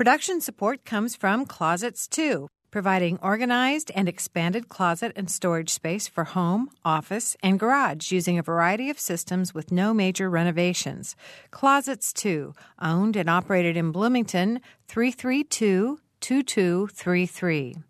Production support comes from Closets 2, providing organized and expanded closet and storage space for home, office, and garage using a variety of systems with no major renovations. Closets 2, owned and operated in Bloomington, 332 2233.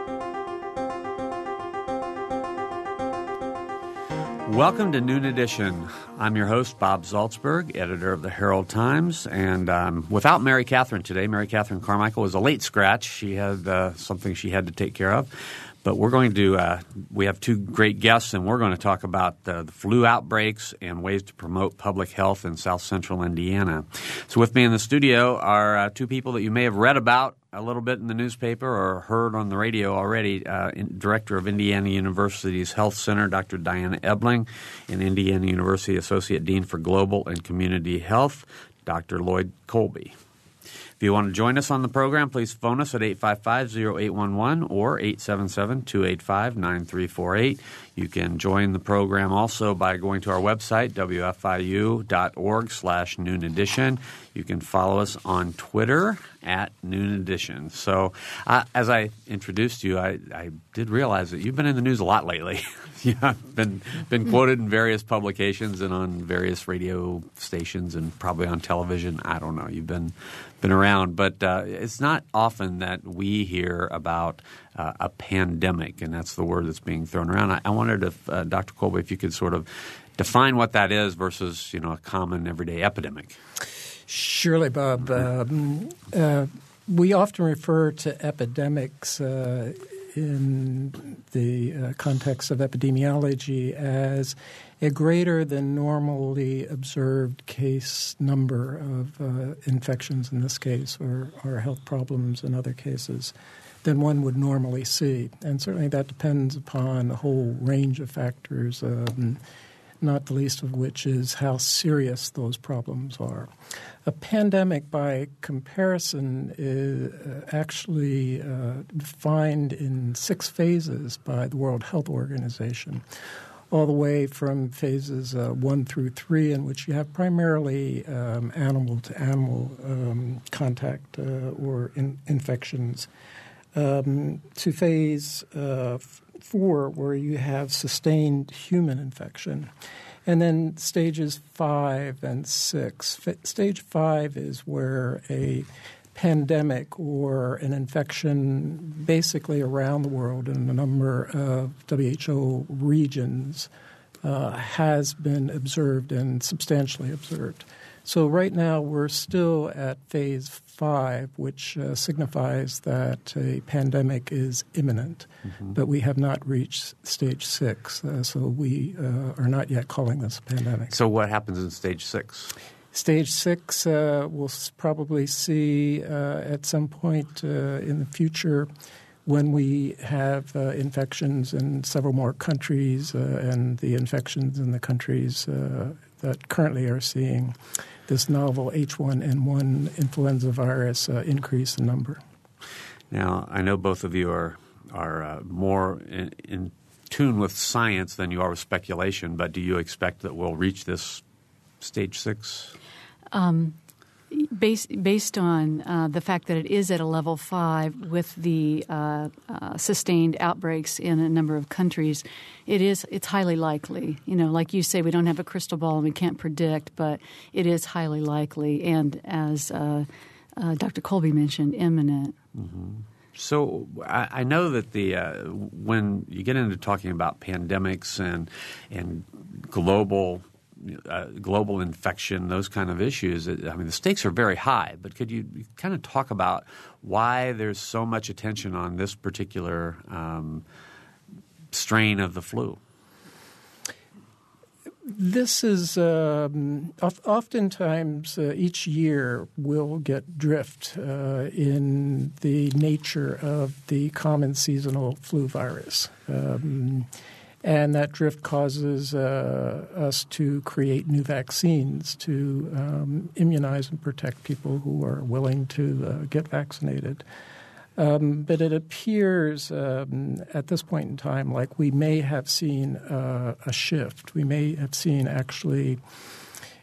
Welcome to Noon Edition. I'm your host, Bob Zaltsberg, editor of the Herald Times, and um, without Mary Catherine today. Mary Catherine Carmichael was a late scratch. She had uh, something she had to take care of. But we're going to uh, we have two great guests, and we're going to talk about the flu outbreaks and ways to promote public health in South Central Indiana. So, with me in the studio are uh, two people that you may have read about a little bit in the newspaper or heard on the radio already. Uh, in, Director of Indiana University's Health Center, Dr. Diana Ebling, and Indiana University Associate Dean for Global and Community Health, Dr. Lloyd Kolbe. If you want to join us on the program, please phone us at 855-0811 or 877-285-9348. You can join the program also by going to our website, wfiu.org slash noon edition. You can follow us on Twitter at noon edition. So uh, as I introduced you, I, I, did realize that you've been in the news a lot lately. you've been, been quoted in various publications and on various radio stations and probably on television. I don't know. You've been been around, but uh, it's not often that we hear about uh, a pandemic, and that's the word that's being thrown around. I, I wondered if uh, Dr. Kolbe, if you could sort of define what that is versus you know a common everyday epidemic. Surely, Bob. Um, uh, we often refer to epidemics uh, in the uh, context of epidemiology as a greater than normally observed case number of uh, infections in this case or, or health problems in other cases than one would normally see. And certainly that depends upon a whole range of factors, um, not the least of which is how serious those problems are. A pandemic, by comparison, is uh, actually uh, defined in six phases by the World Health Organization all the way from phases uh, one through three, in which you have primarily um, animal to animal um, contact uh, or in- infections, um, to phase uh, four, where you have sustained human infection. And then stages five and six. F- stage five is where a pandemic or an infection basically around the world in a number of WHO regions uh, has been observed and substantially observed. So, right now, we're still at phase five, which uh, signifies that a pandemic is imminent, mm-hmm. but we have not reached stage six. Uh, so, we uh, are not yet calling this a pandemic. So, what happens in stage six? Stage six, uh, we'll probably see uh, at some point uh, in the future when we have uh, infections in several more countries uh, and the infections in the countries uh, that currently are seeing this novel H1N1 influenza virus increase in number. Now, I know both of you are, are more in, in tune with science than you are with speculation, but do you expect that we'll reach this stage six? Um, based based on uh, the fact that it is at a level five with the uh, uh, sustained outbreaks in a number of countries, it is it's highly likely. You know, like you say, we don't have a crystal ball and we can't predict, but it is highly likely, and as uh, uh, Dr. Kolbe mentioned, imminent. Mm-hmm. So I, I, know that the uh, when you get into talking about pandemics and and global uh, global infection, those kind of issues. I mean, the stakes are very high. But could you kind of talk about why there's so much attention on this particular um, strain of the flu? This is um, oftentimes uh, each year we'll get drift uh, in the nature of the common seasonal flu virus. Um, and that drift causes uh, us to create new vaccines to um, immunize and protect people who are willing to uh, get vaccinated. Um, but it appears um, at this point in time like we may have seen uh, a shift. We may have seen actually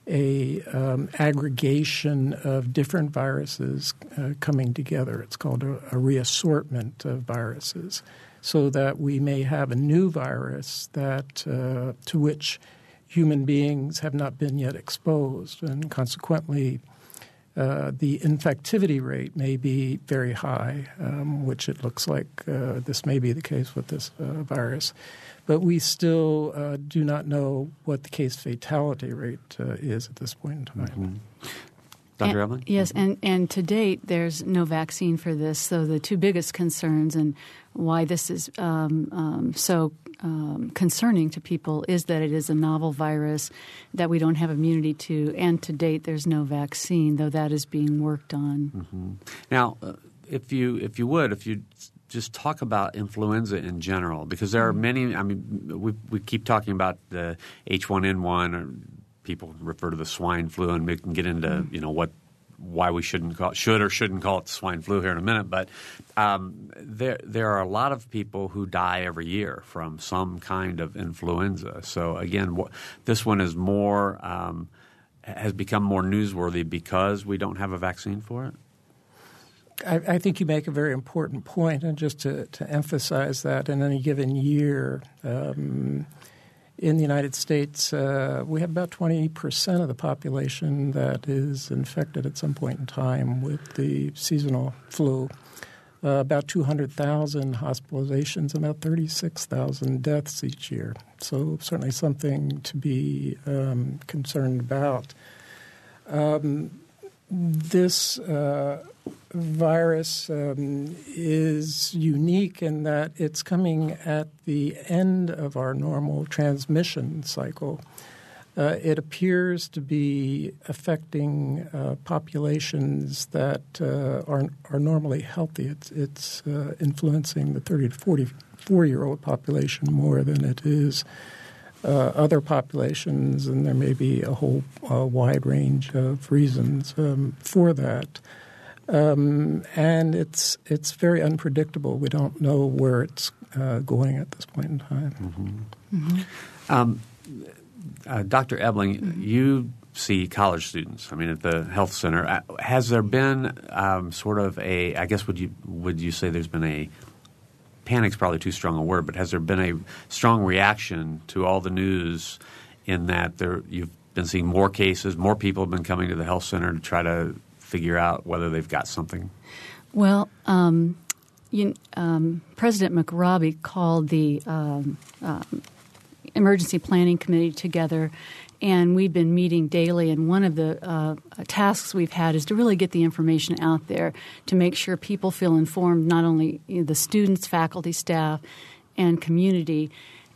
a um, aggregation of different viruses uh, coming together. It's called a, a, reassortment of viruses, so that we may have a new virus that uh, to which human beings have not been yet exposed, and consequently. Uh, the infectivity rate may be very high, um, which it looks like uh, this may be the case with this uh, virus but we still uh, do not know what the case fatality rate uh, is at this point in time. Mm-hmm. Dr. Ebling? Yes, mm-hmm. and, and to date, there's no vaccine for this. So the two biggest concerns and why this is um, um, so um, concerning to people is that it is a novel virus that we don't have immunity to, and to date, there's no vaccine, though that is being worked on. Mm-hmm. Now, uh, if you if you would, if you just talk about influenza in general because there are mm-hmm. many. I mean, we we keep talking about the H1N1, or people refer to the swine flu, and we can get into mm-hmm. you know what why we shouldn't call it, should or shouldn't call it swine flu here in a minute. But um, there there are a lot of people who die every year from some kind of influenza. So again, wh- this one is more um, has become more newsworthy because we don't have a vaccine for it. I, I, think you make a very important point, and just to, to emphasize that in any given year, um, in the United States, uh, we have about 20% of the population that is infected at some point in time with the seasonal flu. Uh, about 200,000 hospitalizations about 36,000 deaths each year. So, certainly something to be um, concerned about. Um, this uh, virus um, is unique in that it's coming at the end of our normal transmission cycle. Uh, it appears to be affecting uh, populations that uh, are, are normally healthy. It's, it's uh, influencing the 30 to 44 year old population more than it is uh, other populations, and there may be a whole wide range of reasons um, for that. Um, and it's it's very unpredictable. We don't know where it's uh, going at this point in time. Mm-hmm. Mm-hmm. Um, uh, Dr. Ebling, mm-hmm. you see college students. I mean, at the health center, uh, has there been um, sort of a? I guess would you would you say there's been a panic's probably too strong a word, but has there been a strong reaction to all the news in that there you've been seeing more cases, more people have been coming to the health center to try to figure out whether they've got something? Well, um, you, um, President McRobbie called the um, um, emergency planning committee together, and we've been meeting daily. And one of the uh, tasks we've had is to really get the information out there to make sure people feel informed, not only you know, the students, faculty, staff, and community.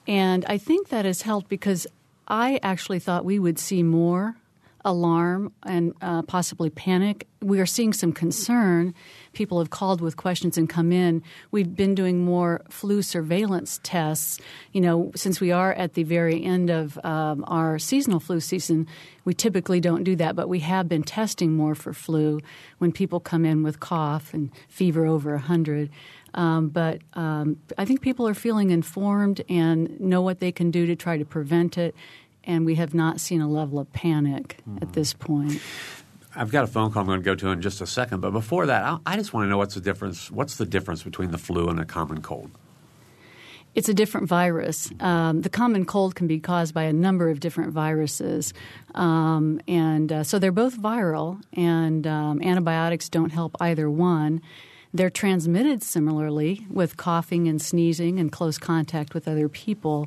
And I think that has helped because I actually thought we would see more alarm and uh, possibly panic. We are seeing some concern. People have called with questions and come in. We've been doing more flu surveillance tests. You know, since we are at the very end of um, our seasonal flu season, we typically don't do that, but we have been testing more for flu when people come in with cough and fever over 100. Um, but um, I think people are feeling informed and know what they can do to try to prevent it and we have not seen a level of panic mm-hmm. at this point. I've got a phone call I'm going to go to in just a second, but before that, I just want to know what's the difference. What's the difference between the flu and a common cold? It's a different virus. Um, the common cold can be caused by a number of different viruses, um, and uh, so they're both viral. And um, antibiotics don't help either one. They're transmitted similarly with coughing and sneezing and close contact with other people.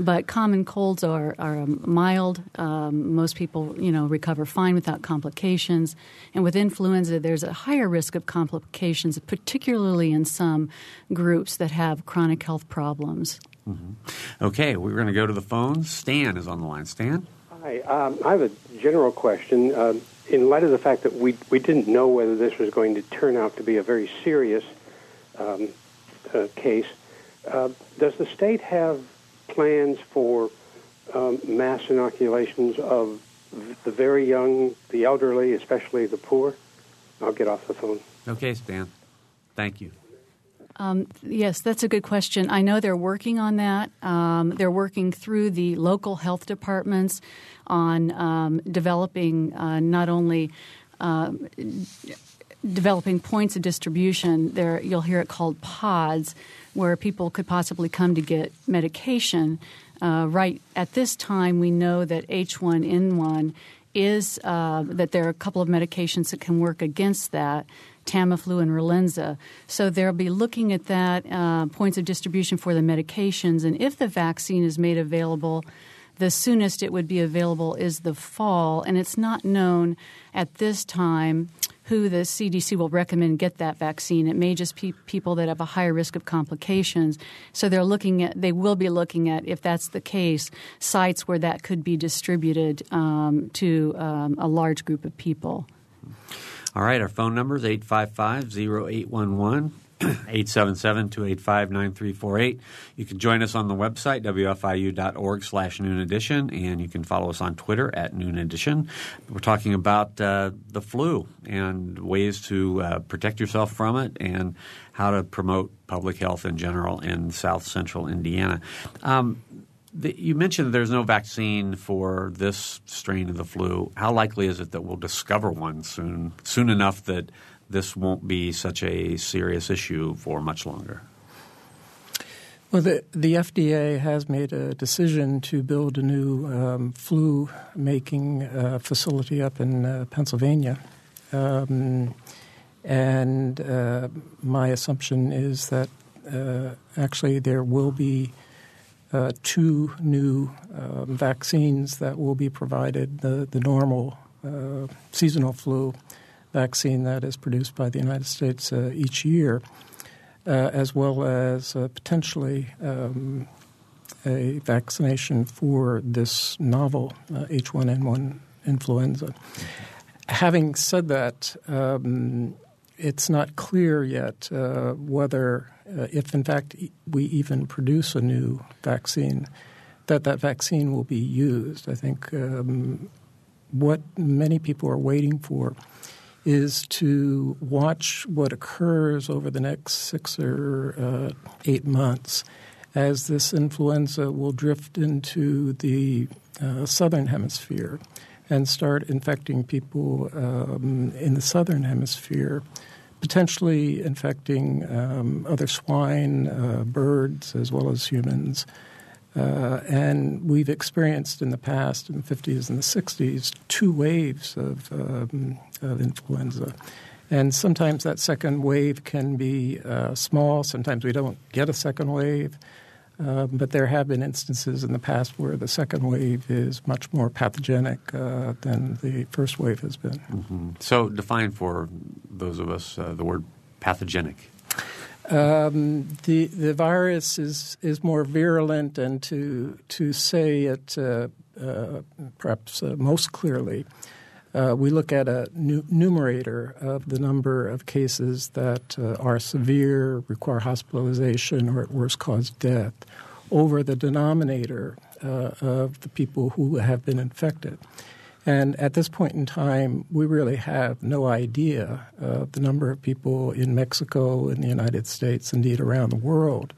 But common colds are, are mild. Um, most people, you know, recover fine without complications. And with influenza, there's a higher risk of complications, particularly in some groups that have chronic health problems. Mm-hmm. Okay, we're going to go to the phone. Stan is on the line. Stan? Hi. Um, I have a general question. Um, in light of the fact that we, we didn't know whether this was going to turn out to be a very serious um, uh, case, uh, does the state have plans for um, mass inoculations of the very young, the elderly, especially the poor? I'll get off the phone. Okay, Stan. Thank you. Um, yes, that's a good question. I know they're working on that. Um, they're working through the local health departments on um, developing uh, not only um, developing points of distribution. There, you'll hear it called pods, where people could possibly come to get medication. Uh, right at this time, we know that H1N1 is uh, that there are a couple of medications that can work against that. Tamiflu and Relenza. So they'll be looking at that, uh, points of distribution for the medications, and if the vaccine is made available, the soonest it would be available is the fall, and it's not known at this time who the CDC will recommend get that vaccine. It may just be people that have a higher risk of complications. So they're looking at, they will be looking at, if that's the case, sites where that could be distributed um, to um, a large group of people. All right, our phone number is 855 0811. 877-285-9348. You can join us on the website, wfiu.org slash noon edition, and you can follow us on Twitter at noon edition. We're talking about uh, the flu and ways to uh, protect yourself from it and how to promote public health in general in south central Indiana. Um, the, you mentioned there's no vaccine for this strain of the flu. How likely is it that we'll discover one soon, soon enough that this won't be such a serious issue for much longer? Well, the, the FDA has made a decision to build a new um, flu making uh, facility up in uh, Pennsylvania. Um, and uh, my assumption is that uh, actually there will be uh, two new uh, vaccines that will be provided the, the normal uh, seasonal flu vaccine that is produced by the United States uh, each year, uh, as well as uh, potentially um, a vaccination for this novel H1N1 influenza. Having said that, um, it's not clear yet uh, whether, uh, if in fact we even produce a new vaccine, that that vaccine will be used. I think um, what many people are waiting for is to watch what occurs over the next six or uh, eight months as this influenza will drift into the uh, southern hemisphere and start infecting people um, in the southern hemisphere potentially infecting um, other swine, uh, birds, as well as humans. Uh, and we've experienced in the past, in the 50s and the 60s, two waves of, um, of influenza. And sometimes that second wave can be uh, small, sometimes we don't get a second wave. Um, but there have been instances in the past where the second wave is much more pathogenic uh, than the first wave has been. Mm-hmm. So, define for those of us uh, the word pathogenic. Um, the the virus is is more virulent, and to to say it uh, uh perhaps uh, most clearly, uh, we look at a nu- numerator of the number of cases that uh, are severe, require hospitalization, or at worst cause death, over the denominator uh, of the people who have been infected. And at this point in time, we really have no idea of the number of people in Mexico, in the United States, indeed around the world,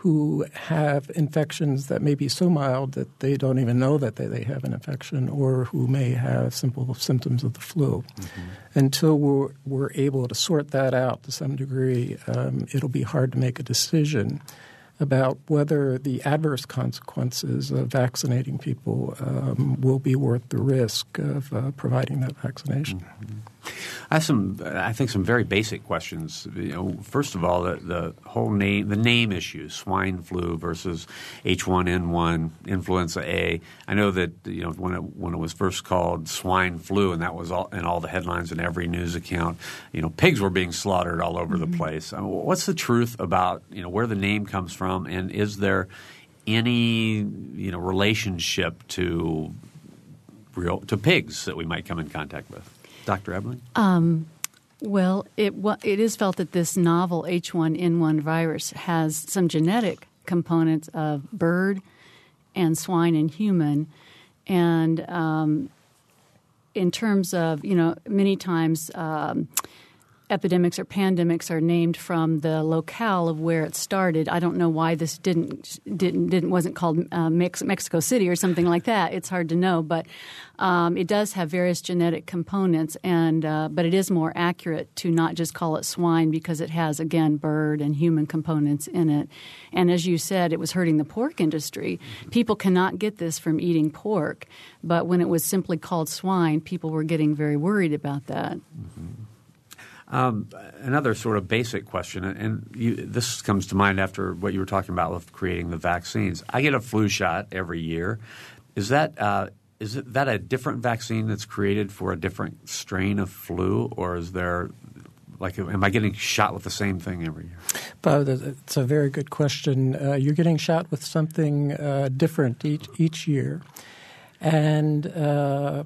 who have infections that may be so mild that they don't even know that they, they have an infection or who may have simple symptoms of the flu. Mm-hmm. Until we're, we're able to sort that out to some degree, um, it'll be hard to make a decision about whether the adverse consequences of vaccinating people um, will be worth the risk of uh, providing that vaccination. Mm-hmm. I have some, I think, some very basic questions. You know, first of all, the, the whole name, the name issue, swine flu versus H1N1, influenza A. I know that you know when it when it was first called swine flu, and that was all in all the headlines in every news account. You know, pigs were being slaughtered all over mm-hmm. the place. I mean, what's the truth about you know where the name comes from, and is there any you know relationship to real to pigs that we might come in contact with? Dr. Ebling? Um, well, it, it is felt that this novel H1N1 virus has some genetic components of bird and swine and human. And um, in terms of, you know, many times um, epidemics or pandemics are named from the locale of where it started. I don't know why this didn't didn't didn't wasn't called uh, Mexico City or something like that. It's hard to know, but um, it does have various genetic components, and uh, but it is more accurate to not just call it swine because it has again bird and human components in it. And as you said, it was hurting the pork industry. People cannot get this from eating pork, but when it was simply called swine, people were getting very worried about that. Mm-hmm. Um, another sort of basic question, and you, this comes to mind after what you were talking about with creating the vaccines. I get a flu shot every year. Is that uh, is that a different vaccine that's created for a different strain of flu, or is there like am I getting shot with the same thing every year? Bob, it's a very good question. Uh, you're getting shot with something uh, different each each year, and uh,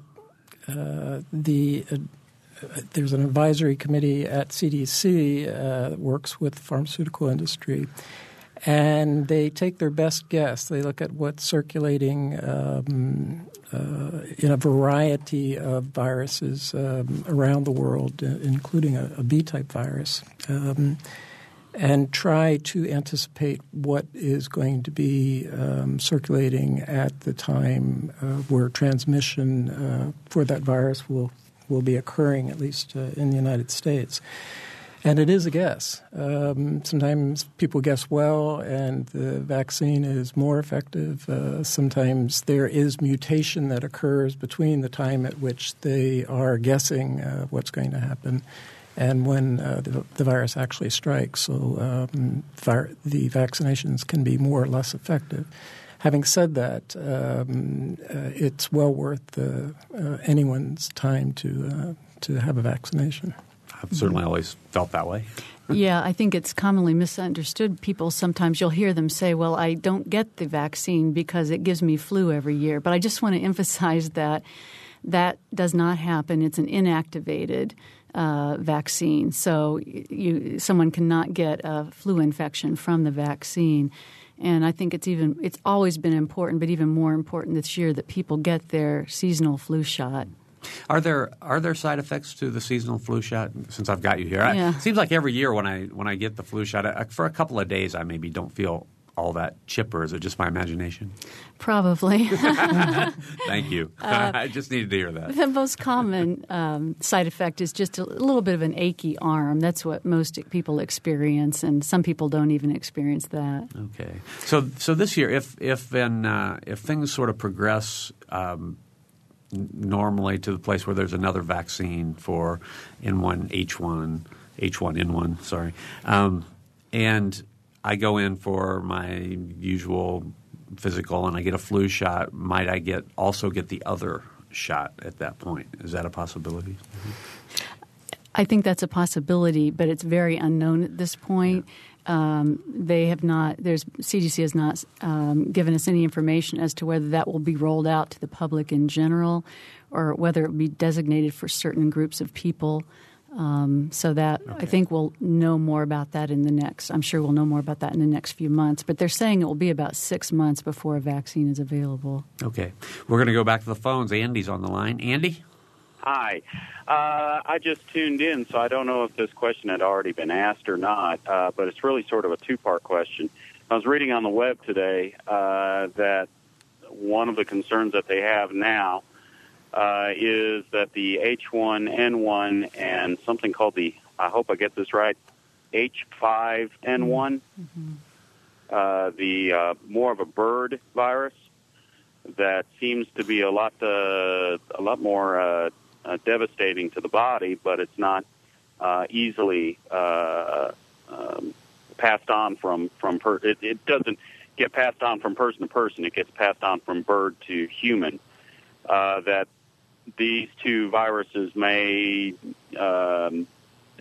uh the there's an advisory committee at CDC uh, that works with the pharmaceutical industry, and they take their best guess. They look at what's circulating um, uh, in a variety of viruses um, around the world, uh, including a, a B-type virus. Um, and try to anticipate what is going to be um, circulating at the time uh, where transmission uh, for that virus will will be occurring, at least uh, in the United States. And it is a guess. Um, sometimes people guess well, and the vaccine is more effective. Uh, sometimes there is mutation that occurs between the time at which they are guessing uh, what's going to happen and when uh, the, the, virus actually strikes. So um, the vaccinations can be more or less effective. Having said that, um, uh, it's well worth uh, uh, anyone's time to uh, to have a vaccination. I've certainly always felt that way. yeah, I think it's commonly misunderstood. People sometimes you'll hear them say, "Well, I don't get the vaccine because it gives me flu every year." But I just want to emphasize that that does not happen. It's an inactivated uh, vaccine, so you someone cannot get a flu infection from the vaccine. And I think it's even it's always been important, but even more important this year that people get their seasonal flu shot. Are there are there side effects to the seasonal flu shot? Since I've got you here, yeah. I, it seems like every year when I when I get the flu shot, I, for a couple of days, I maybe don't feel all that chipper. Is it just my imagination? Probably. Thank you. Uh, I just needed to hear that. The most common um, side effect is just a little bit of an achy arm. That's what most people experience, and some people don't even experience that. Okay. So, so this year, if if then uh, if things sort of progress. Um, normally to the place where there's another vaccine for N1, H1, H1N1, sorry. Um, and I go in for my usual physical and I get a flu shot, might I get also get the other shot at that point? Is that a possibility? I think that's a possibility, but it's very unknown at this point. Yeah. Um, they have not. There's CDC has not um, given us any information as to whether that will be rolled out to the public in general, or whether it will be designated for certain groups of people. Um, so that okay. I think we'll know more about that in the next. I'm sure we'll know more about that in the next few months. But they're saying it will be about six months before a vaccine is available. Okay, we're going to go back to the phones. Andy's on the line. Andy. Hi. Uh, I just tuned in, so I don't know if this question had already been asked or not, uh, but it's really sort of a two part question. I was reading on the web today uh, that one of the concerns that they have now uh, is that the H1N1 and something called the, I hope I get this right, H5N1, mm-hmm. uh, the uh, more of a bird virus that seems to be a lot uh, a lot more uh, uh, devastating to the body, but it's not uh, easily uh, um, passed on from from per- it, it doesn't get passed on from person to person. It gets passed on from bird to human. Uh, that these two viruses may um,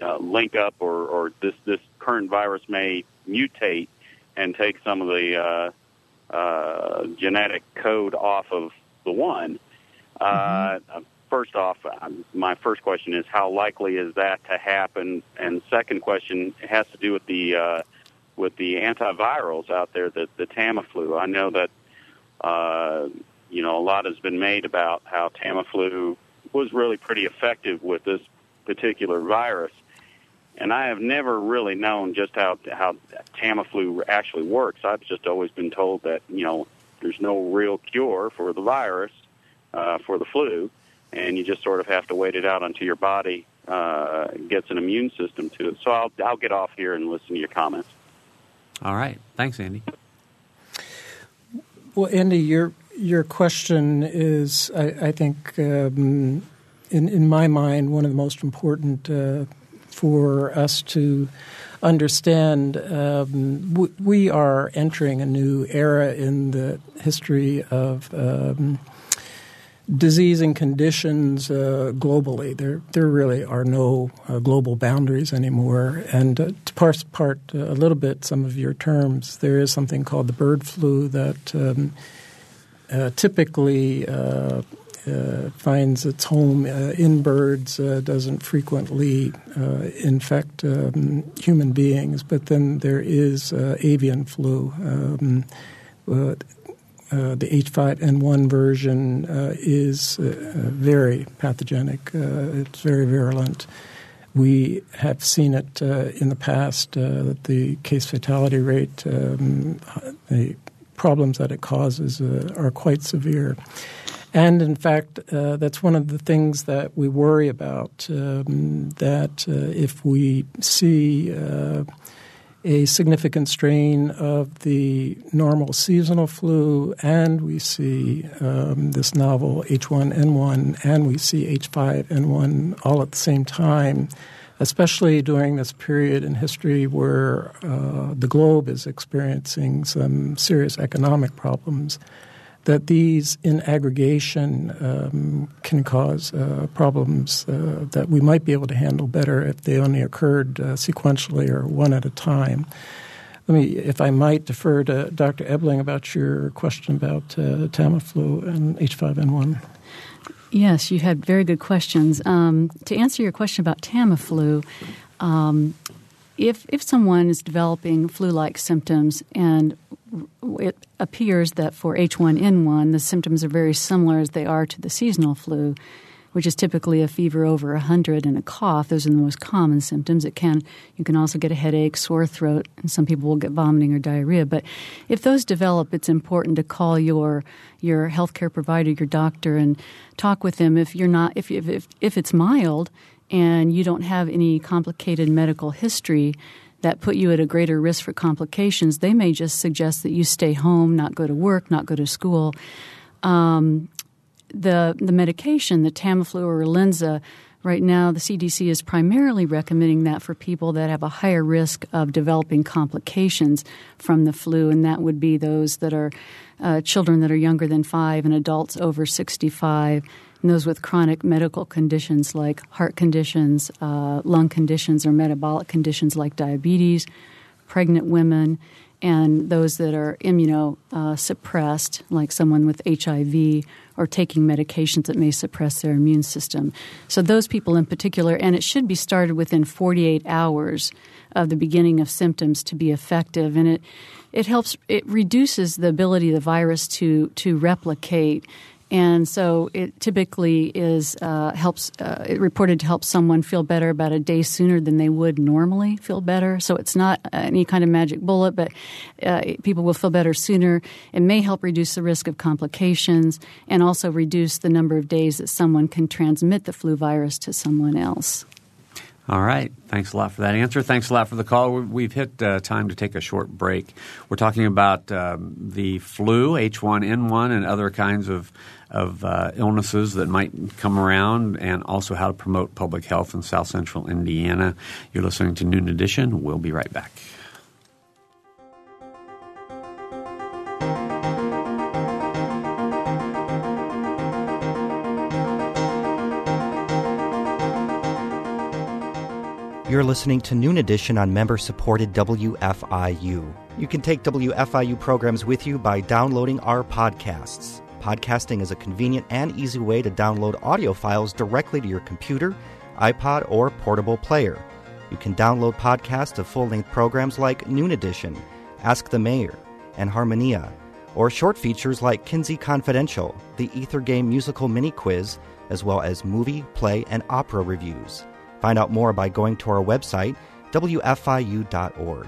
uh, link up, or, or this this current virus may mutate and take some of the uh, uh, genetic code off of the one. Mm-hmm. Uh, first off, um, my first question is how likely is that to happen? And second question has to do with the uh, with the antivirals out there, the, the Tamiflu. I know that Uh, you know, a lot has been made about how Tamiflu was really pretty effective with this particular virus. And I have never really known just how how Tamiflu actually works. I've just always been told that you know there's no real cure for the virus, uh, for the flu, and you just sort of have to wait it out until your body uh, gets an immune system to it. So I'll I'll get off here and listen to your comments. All right, thanks, Andy. Well, Andy, your your question is, I, I think, um, in in my mind, one of the most important uh, for us to understand. Um, w- we are entering a new era in the history of. Um, disease and conditions uh, globally. There, there really are no uh, global boundaries anymore. And uh, to parse apart uh, a little bit some of your terms, there is something called the bird flu that um, typically uh, finds its home in birds, doesn't frequently infect um, human beings. But then there is avian flu. Um, uh, the H5N1 version uh, is uh, very pathogenic. Uh, it's very virulent. We have seen it uh, in the past. Uh, the case fatality rate, um, the problems that it causes are quite severe. And in fact, that's one of the things that we worry about. Um, that if we see a significant strain of the normal seasonal flu, and we see um, this novel H1N1, and we see H5N1 all at the same time, especially during this period in history where uh, the globe is experiencing some serious economic problems that these in aggregation um, can cause uh, problems uh, that we might be able to handle better if they only occurred uh, sequentially or one at a time. Let me, if I might, defer to Dr. Ebling about your question about uh, Tamiflu and H5N1. Yes, you had very good questions. Um, to answer your question about Tamiflu, um, if if someone is developing flu-like symptoms and it appears that for H1N1 the symptoms are very similar as they are to the seasonal flu, which is typically a fever over 100 and a cough. Those are the most common symptoms. It can you can also get a headache, sore throat, and some people will get vomiting or diarrhea. But if those develop, it's important to call your your healthcare provider, your doctor, and talk with them. If you're not if if if it's mild and you don't have any complicated medical history that put you at a greater risk for complications, they may just suggest that you stay home, not go to work, not go to school. Um, the the medication, the Tamiflu or Relenza, right now the CDC is primarily recommending that for people that have a higher risk of developing complications from the flu, and that would be those that are uh, children that are younger than five and adults over sixty five and those with chronic medical conditions like heart conditions, uh, lung conditions, or metabolic conditions like diabetes, pregnant women, and those that are immunosuppressed, like someone with HIV or taking medications that may suppress their immune system. So, those people in particular, and it should be started within 48 hours of the beginning of symptoms to be effective. And it, it helps, it reduces the ability of the virus to, to replicate and so it typically is uh, helps uh, it reported to help someone feel better about a day sooner than they would normally feel better. So it's not any kind of magic bullet, but uh, people will feel better sooner. It may help reduce the risk of complications and also reduce the number of days that someone can transmit the flu virus to someone else. All right. Thanks a lot for that answer. Thanks a lot for the call. We've hit uh, time to take a short break. We're talking about um, the flu, H1N1, and other kinds of of uh, illnesses that might come around, and also how to promote public health in South Central Indiana. You're listening to Noon Edition. We'll be right back. You're listening to Noon Edition on member supported WFIU. You can take WFIU programs with you by downloading our podcasts. Podcasting is a convenient and easy way to download audio files directly to your computer, iPod, or portable player. You can download podcasts of full length programs like Noon Edition, Ask the Mayor, and Harmonia, or short features like Kinsey Confidential, the Ether Game musical mini quiz, as well as movie, play, and opera reviews. Find out more by going to our website, WFIU.org.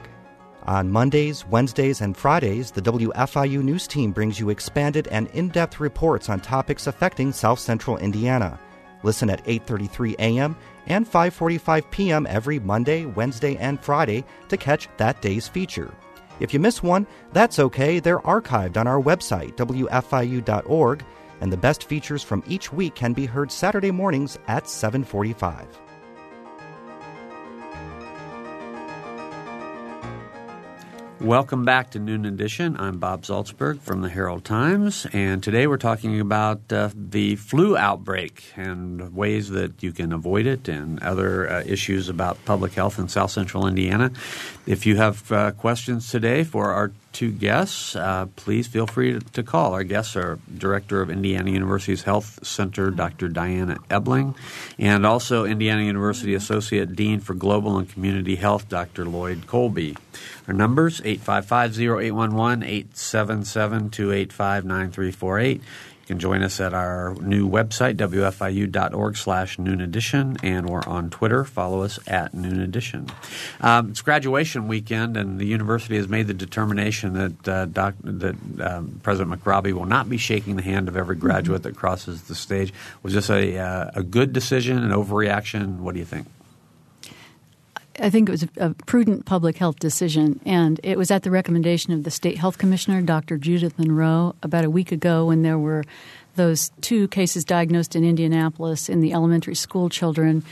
On Mondays, Wednesdays, and Fridays, the WFIU News Team brings you expanded and in-depth reports on topics affecting South Central Indiana. Listen at 8:33 a.m. and 5:45 p.m. every Monday, Wednesday, and Friday to catch that day's feature. If you miss one, that's okay. They're archived on our website, wfiu.org, and the best features from each week can be heard Saturday mornings at 7:45. Welcome back to Noon Edition. I'm Bob Zaltsberg from the Herald Times, and today we're talking about uh, the flu outbreak and ways that you can avoid it and other uh, issues about public health in South Central Indiana. If you have uh, questions today for our two guests, uh, please feel free to, call. Our guests are Director of Indiana University's Health Center, Dr. Diana Ebling, and also Indiana University Associate Dean for Global and Community Health, Dr. Lloyd Kolbe. Our numbers 855-0811, 877-285-9348. You can join us at our new website, wfiu.org slash noon edition, and we're on Twitter. Follow us at noon edition. Um, it's graduation weekend, and the university has made the determination that, uh, doc, that um, President McRobbie will not be shaking the hand of every graduate that crosses the stage. Was this a, uh, a good decision, an overreaction? What do you think? I think it was a, prudent public health decision, and it was at the recommendation of the state health commissioner, Dr. Judith Monroe, about a week ago when there were those two cases diagnosed in Indianapolis in the elementary school children,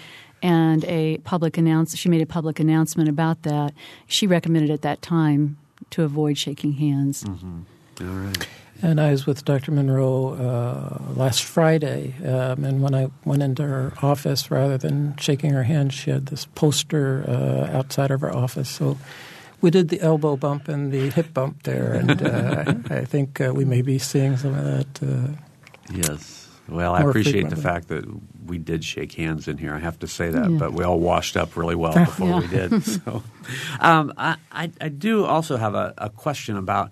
and a public announce. She made a public announcement about that. She recommended at that time to avoid shaking hands. Mm-hmm. All right. And I was with Dr. Monroe uh, last Friday, um, and when I went into her office, rather than shaking her hand, she had this poster uh, outside of her office. So we did the elbow bump and the hip bump there, and uh, I think uh, we may be seeing some of that. Uh, yes. Well, I appreciate frequently. the fact that we did shake hands in here. I have to say that, yeah. but we all washed up really well before yeah. we did. So, um, I, I, I, do also have a, a question about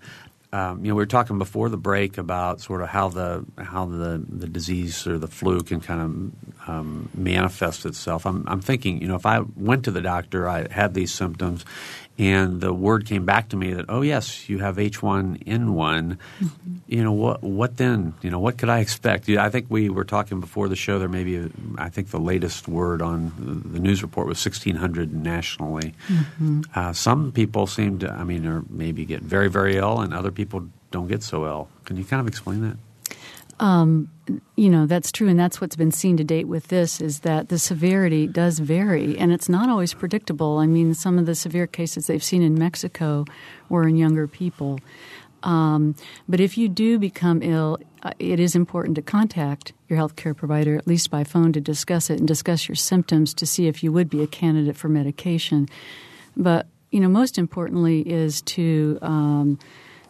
um, you know, we were talking before the break about sort of how the how the, the disease or the flu can kind of um, manifest itself. I'm, I'm thinking, you know, if I went to the doctor, I had these symptoms, and the word came back to me that oh yes you have H1N1 mm-hmm. you know what what then? You know what could I expect? I think we were talking before the show there may be a, I think the latest word on the news report was 1600 nationally. Mm-hmm. uh, some people seem to I mean or maybe get very very ill and other people don't get so ill. Can you kind of explain that um, you know that's true, and that's what's been seen to date with this is that the severity does vary, and it's not always predictable. I mean, some of the severe cases they've seen in Mexico were in younger people. Um, but if you do become ill, uh, it is important to contact your healthcare provider, at least by phone, to discuss it and discuss your symptoms to see if you would be a candidate for medication. But you know, most importantly, is to um,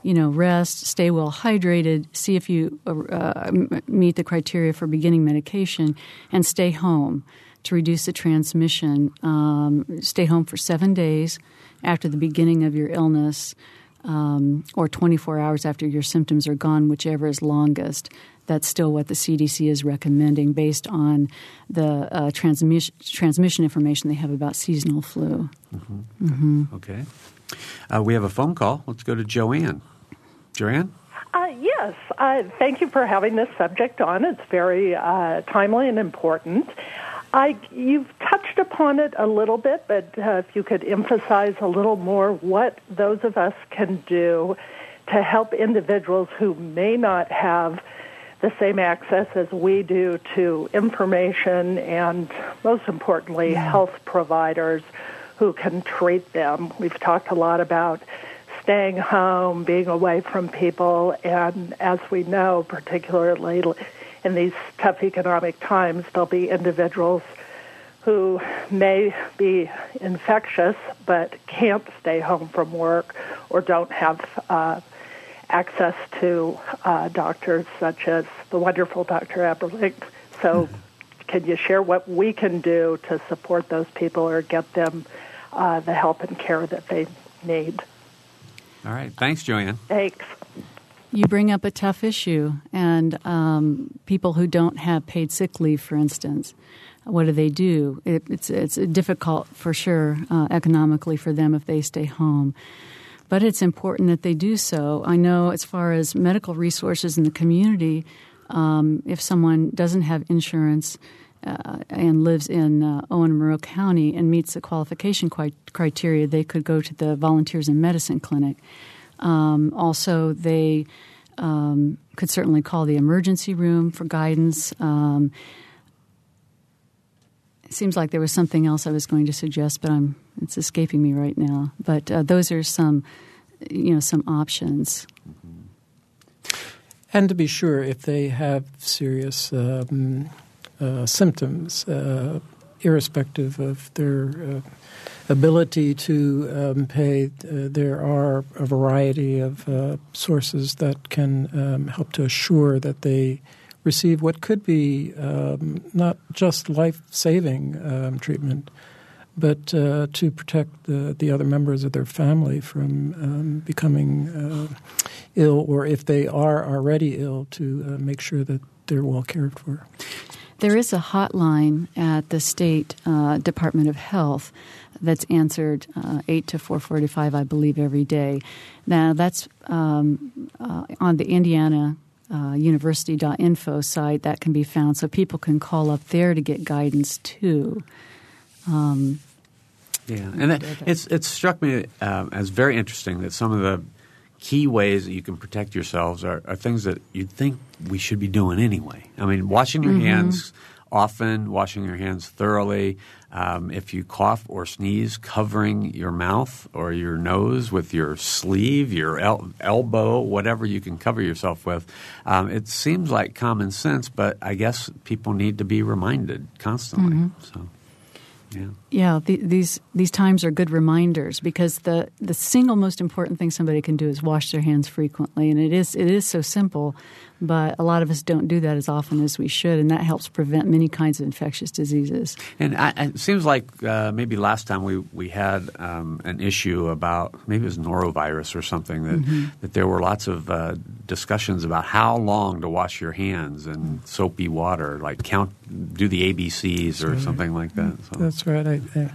you know, rest, stay well hydrated, see if you uh, meet the criteria for beginning medication, and stay home to reduce the transmission. Um, stay home for seven days after the beginning of your illness, um, or 24 hours after your symptoms are gone, whichever is longest. That's still what the CDC is recommending based on the uh, transmission, transmission information they have about seasonal flu. Mm-hmm. Mm-hmm. Okay. Uh, we have a phone call. Let's go to Joanne. Joanne? Uh, yes. Uh, thank you for having this subject on. It's very uh, timely and important. I, you've touched upon it a little bit, but uh, if you could emphasize a little more what those of us can do to help individuals who may not have the same access as we do to information and, most importantly, health providers who can treat them. We've talked a lot about staying home, being away from people, and as we know, particularly in these tough economic times, there'll be individuals who may be infectious but can't stay home from work or don't have uh, access to uh, doctors such as the wonderful Dr. Eberling. So, can you share what we can do to support those people or get them uh, the help and care that they need? All right. Thanks, Joanne. Thanks. You bring up a tough issue, and um, people who don't have paid sick leave, for instance, what do they do? It, it's it's difficult for sure uh, economically for them if they stay home, but it's important that they do so. I know as far as medical resources in the community, um, if someone doesn't have insurance. Uh, and lives in uh, Owen and Monroe County and meets the qualification criteria, they could go to the Volunteers in Medicine Clinic. Um, also, they um, could certainly call the emergency room for guidance. Um, it seems like there was something else I was going to suggest, but I'm it's escaping me right now. But uh, those are some, you know, some options. And to be sure, if they have serious um, symptoms, uh, irrespective of their uh, ability to um, pay, uh, there are a variety of uh, sources that can um, help to assure that they receive what could be um, not just life saving um, treatment, but uh, to protect the, the other members of their family from um, becoming uh, ill, or if they are already ill, to uh, make sure that they're well cared for. There is a hotline at the state uh, Department of Health that's answered uh, 8 to 4.45, I believe, every day. Now, that's um, uh, on the Indiana uh, university.info site that can be found so people can call up there to get guidance too. Um, yeah, and that, it's it struck me um, as very interesting that some of the key ways that you can protect yourselves are, are things that you'd think we should be doing anyway. I mean, washing your mm-hmm. hands often, washing your hands thoroughly. Um, if you cough or sneeze, covering your mouth or your nose with your sleeve, your el- elbow, whatever you can cover yourself with. Um, it seems like common sense, but I guess people need to be reminded constantly. Mm-hmm. So. Yeah, yeah. The, these these times are good reminders because the the single most important thing somebody can do is wash their hands frequently, and it is it is so simple but a lot of us don't do that as often as we should, and that helps prevent many kinds of infectious diseases. And I, it seems like uh, maybe last time we, we had um, an issue about maybe it was norovirus or something that, mm-hmm. that there were lots of uh, discussions about how long to wash your hands in soapy water, like count, do the ABCs or right. something like that. So. That's right. I, I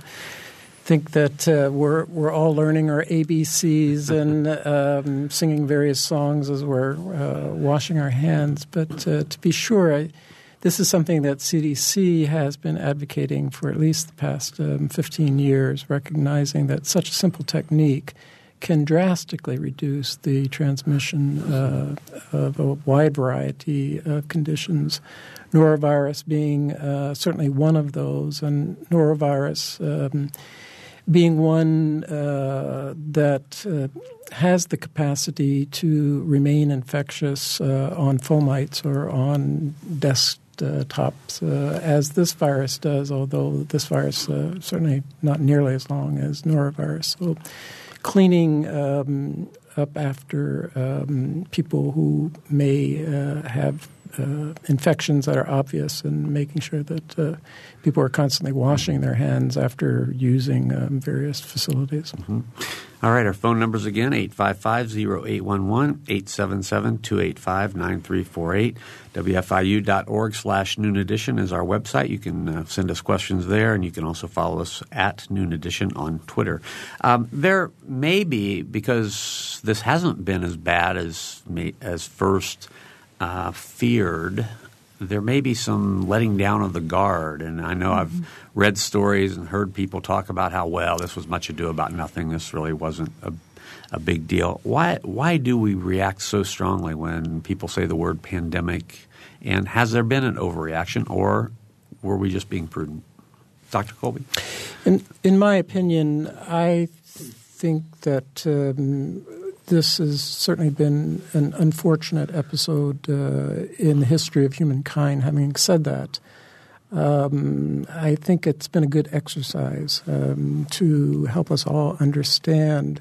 think that uh, we're we're all learning our ABCs and um, singing various songs as we're uh, washing our hands. But uh, to be sure, I, this is something that CDC has been advocating for at least the past um, 15 years, recognizing that such a simple technique can drastically reduce the transmission uh, of a wide variety of conditions. Norovirus being uh, certainly one of those, and norovirus. Um, being one uh, that uh, has the capacity to remain infectious uh, on fomites or on desktops, uh, as this virus does, although this virus uh, certainly not nearly as long as norovirus. So, cleaning um, up after um, people who may uh, have uh, infections that are obvious and making sure that uh, people are constantly washing their hands after using um, various facilities. Mm-hmm. All right, our phone numbers again 855 0811 877 285 9348. WFIU.org slash noon edition is our website. You can uh, send us questions there, and you can also follow us at noon edition on Twitter. Um, there may be, because this hasn't been as bad as, as first uh, feared there may be some letting down of the guard. And I know mm-hmm. I've read stories and heard people talk about how, well, this was much ado about nothing. This really wasn't a, a big deal. Why, why do we react so strongly when people say the word pandemic? And has there been an overreaction, or were we just being prudent? Dr. Kolbe? In, in my opinion, I think that um, this has certainly been an unfortunate episode uh, in the history of humankind. Having said that, um, I think it's been a good exercise um, to help us all understand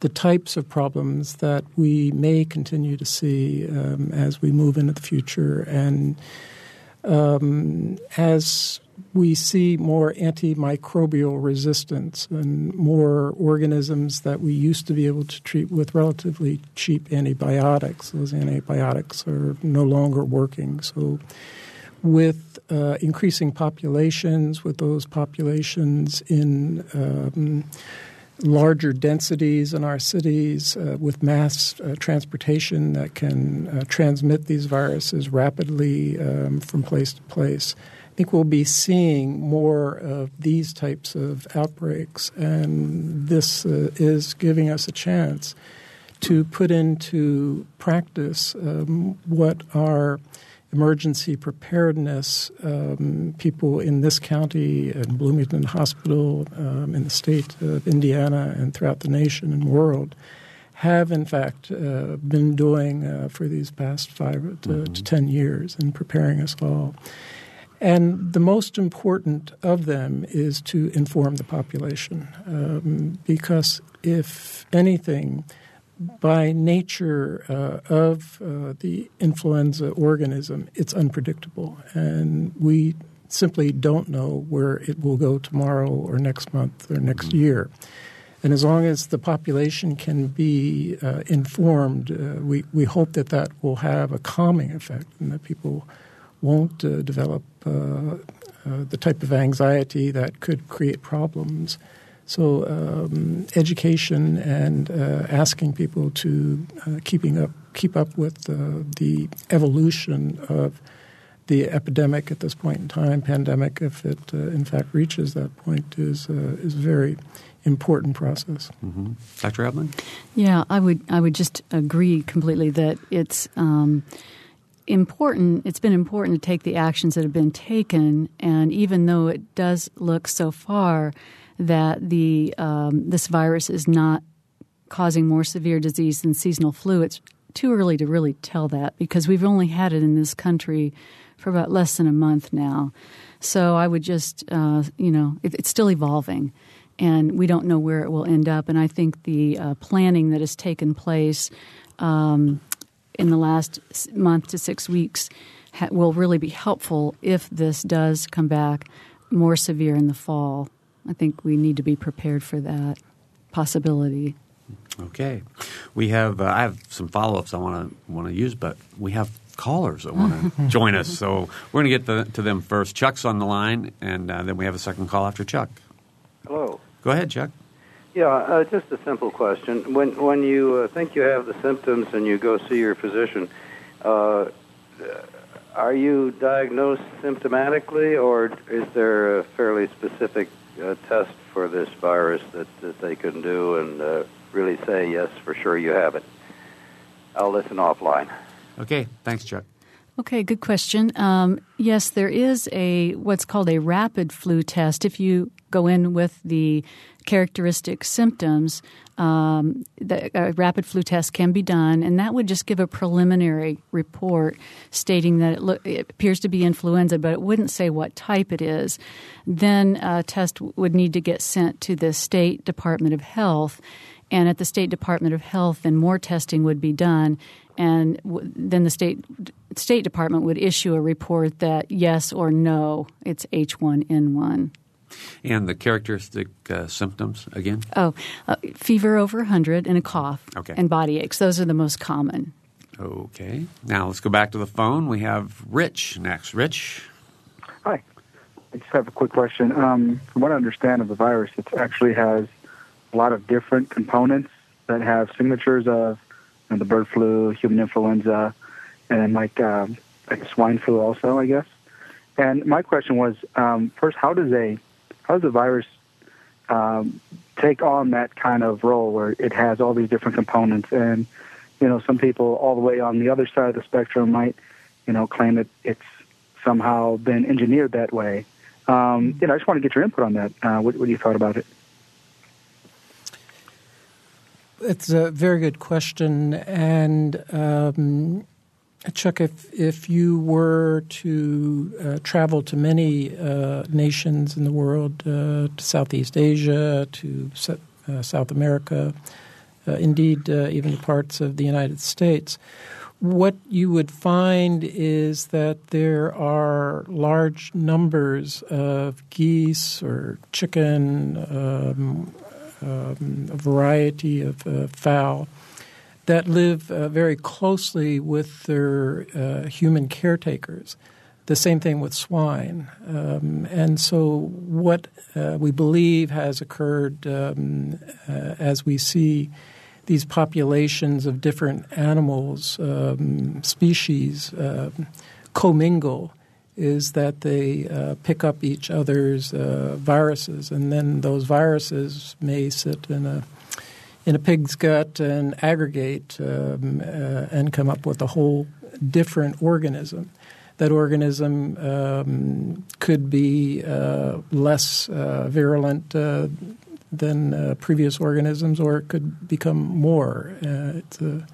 the types of problems that we may continue to see um, as we move into the future and Um, as we see more antimicrobial resistance and more organisms that we used to be able to treat with relatively cheap antibiotics. Those antibiotics are no longer working. So, with uh, increasing populations, with those populations in um, larger densities in our cities, uh, with mass uh, transportation that can uh, transmit these viruses rapidly um, from place to place think we'll be seeing more of these types of outbreaks, and this uh, is giving us a chance to put into practice um, what our emergency preparedness um, people in this county and Bloomington Hospital, um, in the state of Indiana, and throughout the nation and world have in fact uh, been doing uh, for these past five to, mm-hmm. to, ten years in preparing us all. And the most important of them is to inform the population. Um, because if anything, by nature uh, of uh, the influenza organism, it's unpredictable. And we simply don't know where it will go tomorrow or next month or next mm-hmm. year. And as long as the population can be uh, informed, uh, we, we hope that that will have a calming effect and that people won't uh, develop uh, uh, the type of anxiety that could create problems. So, um, education and uh, asking people to keeping up keep up with the evolution of the epidemic at this point in time, pandemic, if it in fact reaches that point, is is a very important process. Mm-hmm. Dr. Ebling? Yeah, I would I would just agree completely that it's. Um, important it's been important to take the actions that have been taken. And even though it does look so far that the um, this virus is not causing more severe disease than seasonal flu it's too early to really tell that because we've only had it in this country for about less than a month now. So i would just uh, you know it, it's still evolving and we don't know where it will end up. And i think the uh, planning that has taken place um, in the last month to six weeks ha- will really be helpful if this does come back more severe in the fall. I think we need to be prepared for that possibility. Okay, we have. Uh, I have some follow ups I want to want to use, but we have callers that want to join us, so we're going to get the, to them first. Chuck's on the line, and uh, then we have a second call after Chuck. Hello. Go ahead, Chuck. Yeah, uh, just a simple question. When when you uh, think you have the symptoms and you go see your physician, uh, are you diagnosed symptomatically, or is there a fairly specific uh, test for this virus that, that they can do and uh, really say yes, for sure you have it? I'll listen offline. Okay, thanks, Chuck. Okay, good question. Um, yes, there is a what's called a rapid flu test. If you go in with the characteristic symptoms, um, the a rapid flu test can be done, and that would just give a preliminary report stating that it, lo- it, appears to be influenza, but it wouldn't say what type it is. Then a test would need to get sent to the State Department of Health, and at the State Department of Health, then more testing would be done, and w- then the state State Department would issue a report that yes or no, it's H1N1. And the characteristic uh, symptoms again? Oh, uh, fever over 100 and a cough okay. and body aches. Those are the most common. Okay. Now let's go back to the phone. We have Rich next. Rich? Hi. I just have a quick question. Um, from what I understand of the virus, it actually has a lot of different components that have signatures of you know, the bird flu, human influenza, and like um, like swine flu also, I guess. And my question was, um, first, how does a how does the virus um, take on that kind of role where it has all these different components? And you know, some people all the way on the other side of the spectrum might, you know, claim that it's somehow been engineered that way. Um, you know, I just want to get your input on that. Uh, what, what do you thought about it? It's a very good question, and um, Chuck, if if you were to uh, travel to many uh, nations in the world, uh, to Southeast Asia, to uh, South America, uh, indeed uh, even parts of the United States, what you would find is that there are large numbers of geese or chicken, um, um, a variety of uh, fowl that live uh, very closely with their uh, human caretakers. The same thing with swine. Um, and so, what uh, we believe has occurred um, uh, as we see these populations of different animals, um, species uh, commingle is that they uh, pick up each other's uh, viruses, and then those viruses may sit in a in a pig's gut and aggregate um, uh, and come up with a whole different organism. That organism um, could be uh, less uh, virulent than uh, previous organisms, or it could become more. Uh, it's a,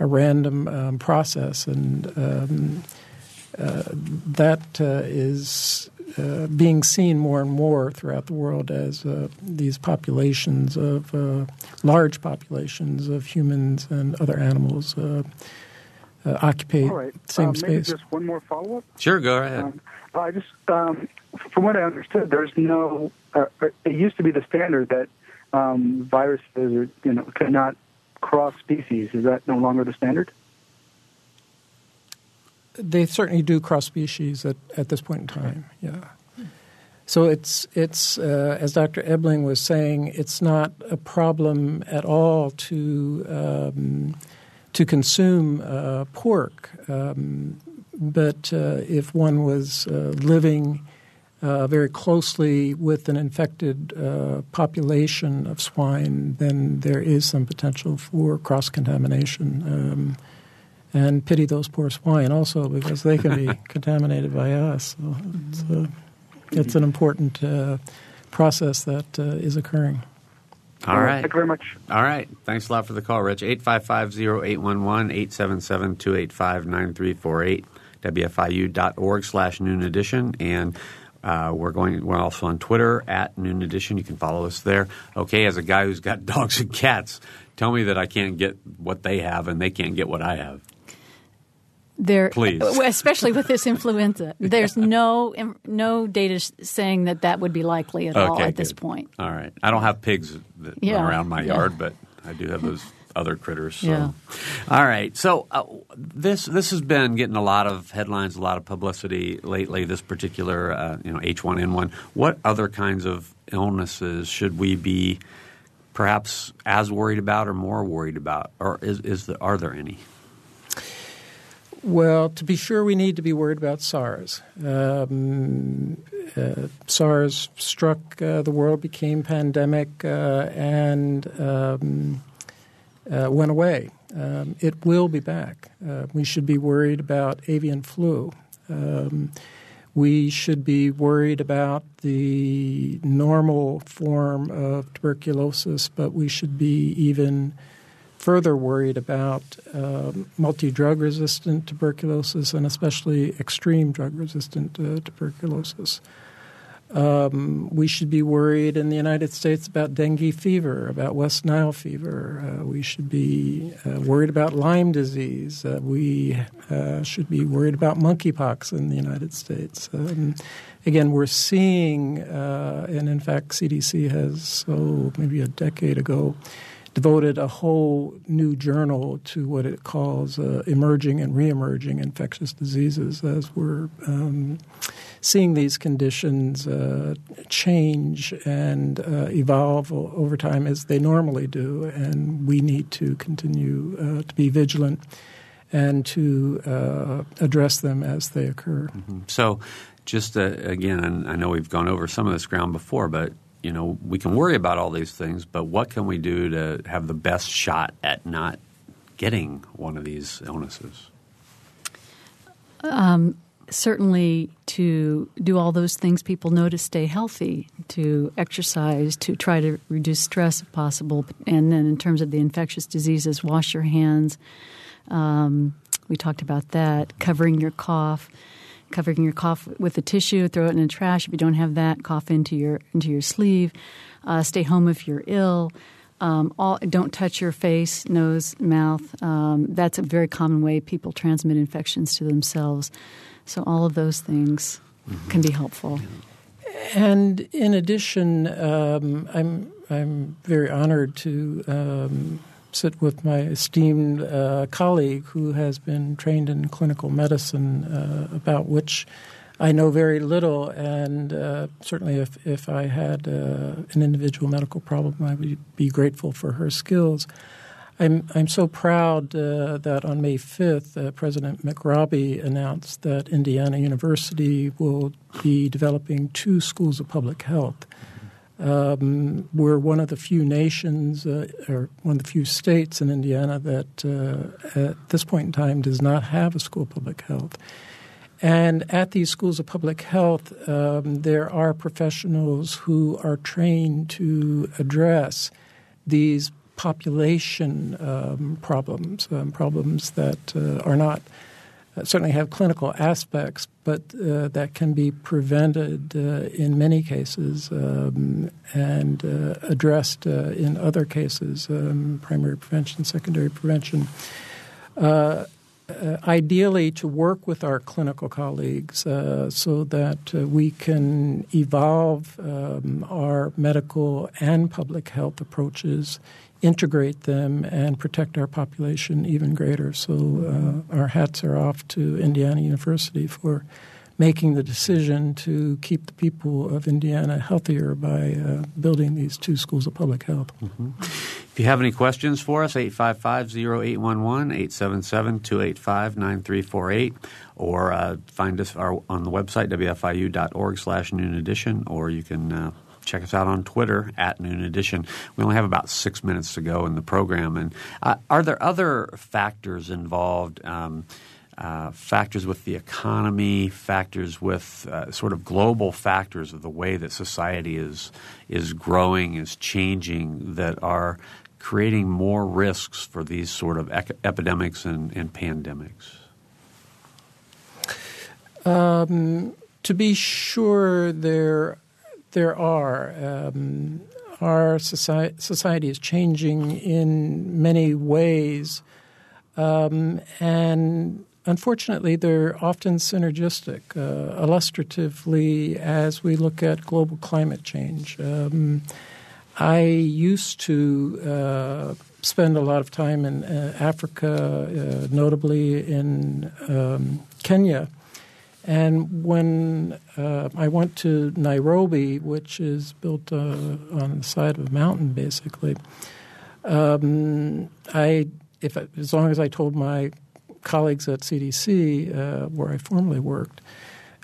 a random um, process, and um, that uh, is uh, being seen more and more throughout the world as uh, these populations of large populations of humans and other animals. occupy All right. same um, space. Maybe just one more follow up. Sure, go ahead. Um, I just, um, from what I understood, there's no. Uh, it used to be the standard that um, viruses, are, you know, cannot cross species. Is that no longer the standard? They certainly do cross species at, at this point in time. Yeah. So it's it's uh, as Dr. Ebling was saying, it's not a problem at all to um, to consume uh, pork. Um, but uh, if one was uh, living uh, very closely with an infected uh, population of swine, then there is some potential for cross contamination. Um, and pity those poor swine also because they can be contaminated by us. So it's, uh, it's an important process that is occurring. All right. Thank you very much. All right. Thanks a lot for the call, Rich. 855-0811-877-285-9348, WFIU.org slash noon edition. And uh, we're going. We're also on Twitter at Noon Edition. You can follow us there. Okay, as a guy who's got dogs and cats, tell me that I can't get what they have and they can't get what I have. There, Please. especially with this influenza, there's no no data saying that that would be likely at all Okay, at this point. All right. I don't have pigs that Yeah, around my yeah. yard, but I do have those other critters. So. Yeah. All right. So uh, this this has been getting a lot of headlines, a lot of publicity lately. This particular, uh, you know, H1N1. What other kinds of illnesses should we be perhaps as worried about or more worried about, or is, is the, are there any? Well, to be sure, we need to be worried about SARS. Um, uh, SARS struck uh, the world, became pandemic, uh, and um, uh, went away. Um, it will be back. Uh, we should be worried about avian flu. Um, we should be worried about the normal form of tuberculosis, but we should be even further worried about um, multi drug resistant tuberculosis and especially extreme drug resistant uh, tuberculosis. Um, we should be worried in the United States about dengue fever, about West Nile fever. Uh, we should be uh, worried about Lyme disease. Uh, we uh, should be worried about monkeypox in the United States. Um, again, we're seeing, uh, and in fact, CDC has, oh, maybe a decade ago, devoted a whole new journal to what it calls uh, emerging and reemerging infectious diseases as we're um, seeing these conditions uh, change and uh, evolve over time as they normally do. And we need to continue uh, to be vigilant and to uh, address them as they occur. So, just uh, again, I know we've gone over some of this ground before, but you know we can worry about all these things, but what can we do to have the best shot at not getting one of these illnesses? certainly to do all those things people know to stay healthy, to exercise, to try to reduce stress if possible, and then in terms of the infectious diseases, wash your hands. Um, we talked about that. Covering your cough, covering your cough with a tissue, throw it in the trash. If you don't have that, cough into your into your sleeve. Uh, stay home if you're ill. Um, all, don't touch your face, nose, mouth. Um, that's a very common way people transmit infections to themselves. So all of those things mm-hmm. can be helpful. And in addition, um, I'm I'm very honored to um, sit with my esteemed uh, colleague who has been trained in clinical medicine, uh, about which I know very little. And uh, certainly, if, if I had uh, an individual medical problem, I would be grateful for her skills. I'm, I'm so proud uh, that on May 5th, uh, President McRobbie announced that Indiana University will be developing two schools of public health um, we're one of the few nations, uh, or one of the few states in Indiana that uh, at this point in time does not have a school of public health. And at these schools of public health, um, there are professionals who are trained to address these population um, problems, um, problems that uh, are not certainly have clinical aspects, but uh, that can be prevented uh, in many cases um, and uh, addressed uh, in other cases, um, primary prevention, secondary prevention. Uh, ideally, to work with our clinical colleagues so that we can evolve um, our medical and public health approaches integrate them and protect our population even greater. So uh, our hats are off to Indiana University for making the decision to keep the people of Indiana healthier by uh, building these two schools of public health. Mm-hmm. If you have any questions for us, 855-0811, 877-285-9348, or uh, find us our, on the website, wfiu.org slash noon edition, or you can uh, check us out on Twitter at Noon Edition. We only have about six minutes to go in the program. And uh, are there other factors involved? Um, uh, factors with the economy, factors with uh, sort of global factors of the way that society is is growing, is changing, that are creating more risks for these sort of ec- epidemics and, and pandemics. Um, to be sure, there there are. Um, our society, society, is changing in many ways, um, and unfortunately, they're often synergistic. Uh, illustratively, as we look at global climate change, um, I used to uh, spend a lot of time in uh, Africa, uh, notably in um, Kenya and when uh, I went to Nairobi, which is built uh, on the side of a mountain, basically, um, I, if I, as long as I told my colleagues at CDC, uh, where I formerly worked,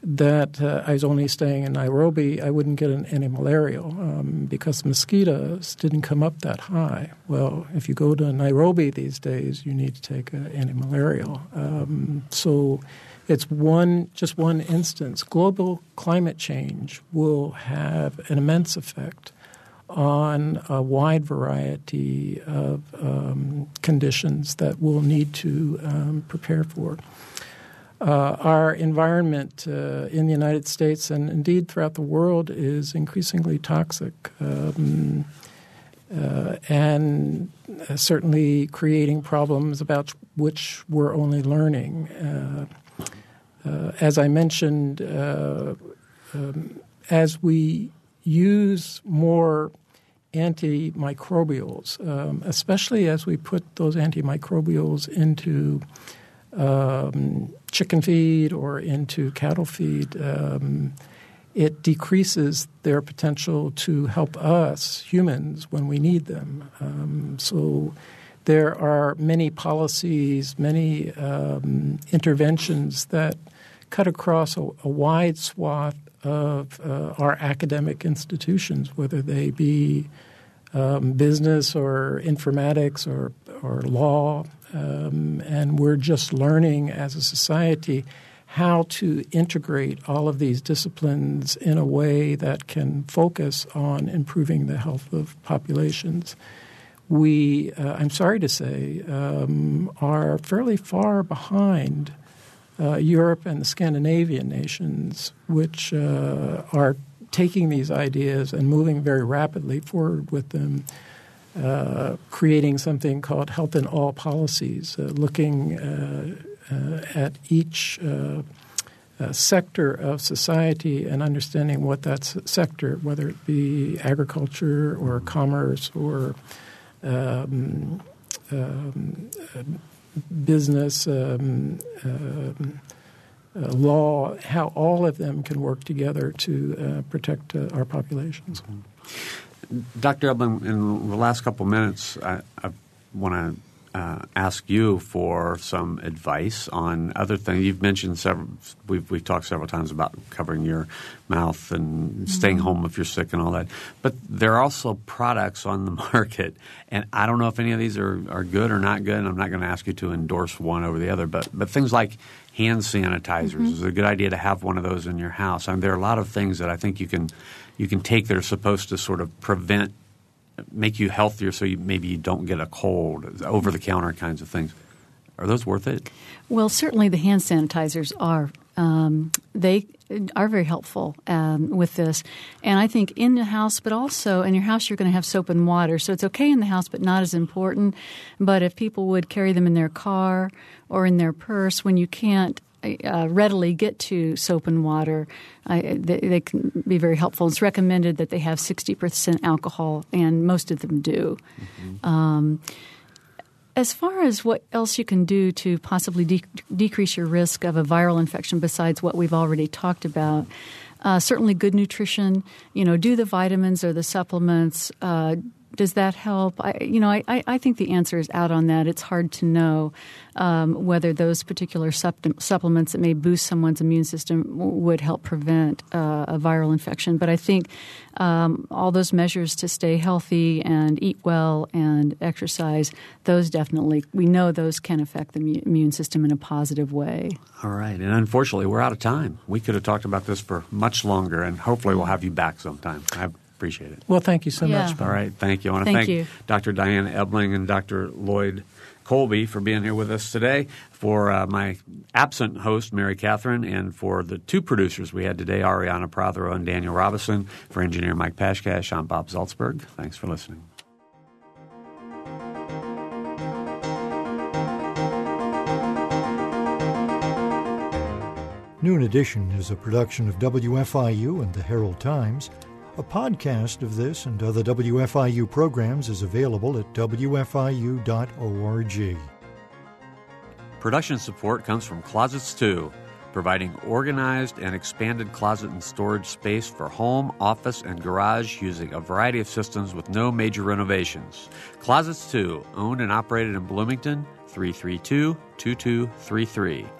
that uh, I was only staying in Nairobi, I wouldn't get an, any malarial um, because mosquitoes didn't come up that high. Well, if you go to Nairobi these days, you need to take an anti-malarial. Um, so it's one just one instance. Global climate change will have an immense effect on a wide variety of um, conditions that we'll need to um, prepare for. Uh, our environment uh, in the United States and indeed throughout the world is increasingly toxic um, uh, and uh, certainly creating problems about which we're only learning. Uh, as I mentioned, uh, um, as we use more antimicrobials, um, especially as we put those antimicrobials into um, chicken feed or into cattle feed, um, it decreases their potential to help us humans when we need them. Um, so there are many policies, many um, interventions that cut across a, a wide swath of uh, our academic institutions, whether they be um, business or informatics or, or law. Um, and we're just learning as a society how to integrate all of these disciplines in a way that can focus on improving the health of populations. We, uh, I'm sorry to say, um, are fairly far behind uh, Europe and the Scandinavian nations, which uh, are taking these ideas and moving very rapidly forward with them. uh, creating something called Health in All Policies, uh, looking uh, at each uh, sector of society and understanding what that sector, whether it be agriculture or commerce or um, um, business, um, um uh, law, how all of them can work together to uh, protect uh, our populations. Mm-hmm. Dr. Ebling, in the last couple minutes, I, I want to uh, ask you for some advice on other things. You've mentioned several. We've we've talked several times about covering your mouth and mm-hmm. staying home if you're sick and all that. But there are also products on the market, and I don't know if any of these are, are good or not good. And I'm not going to ask you to endorse one over the other. But but things like hand sanitizers mm-hmm. is a good idea to have one of those in your house. I mean, there are a lot of things that I think you can you can take that are supposed to sort of prevent make you healthier so you, maybe you don't get a cold, over the counter kinds of things. Are those worth it? Well, certainly the hand sanitizers are. Um, they are very helpful um, with this. And I think in the house, but also in your house, you're going to have soap and water. So it's okay in the house, but not as important. But if people would carry them in their car or in their purse when you can't uh, readily get to soap and water, they, they, can be very helpful. It's recommended that they have 60% alcohol, and most of them do. Mm-hmm. Um, as far as what else you can do to possibly de- decrease your risk of a viral infection besides what we've already talked about, uh, certainly good nutrition, you know, do the vitamins or the supplements, uh, does that help? I, you know, I, I think the answer is out on that. It's hard to know um, whether those particular supp- supplements that may boost someone's immune system would help prevent uh, a viral infection. But I think um, all those measures to stay healthy and eat well and exercise, those definitely, we know those can affect the immune system in a positive way. All right. And unfortunately, we're out of time. We could have talked about this for much longer, and hopefully, we'll have you back sometime. I Appreciate it. Well, thank you so yeah. much. All right, thank you. I want to thank, thank Dr. Diane Ebling and Dr. Lloyd Kolbe for being here with us today. For uh, my absent host, Mary Catherine, and for the two producers we had today, Arianna Prothero and Daniel Robison, for engineer Mike Pashkash, I'm Bob Zaltsberg. Thanks for listening. Noon Edition is a production of WFIU and the Herald Times. A podcast of this and other WFIU programs is available at WFIU.org. Production support comes from Closets 2, providing organized and expanded closet and storage space for home, office, and garage using a variety of systems with no major renovations. Closets 2, owned and operated in Bloomington, 332 2233.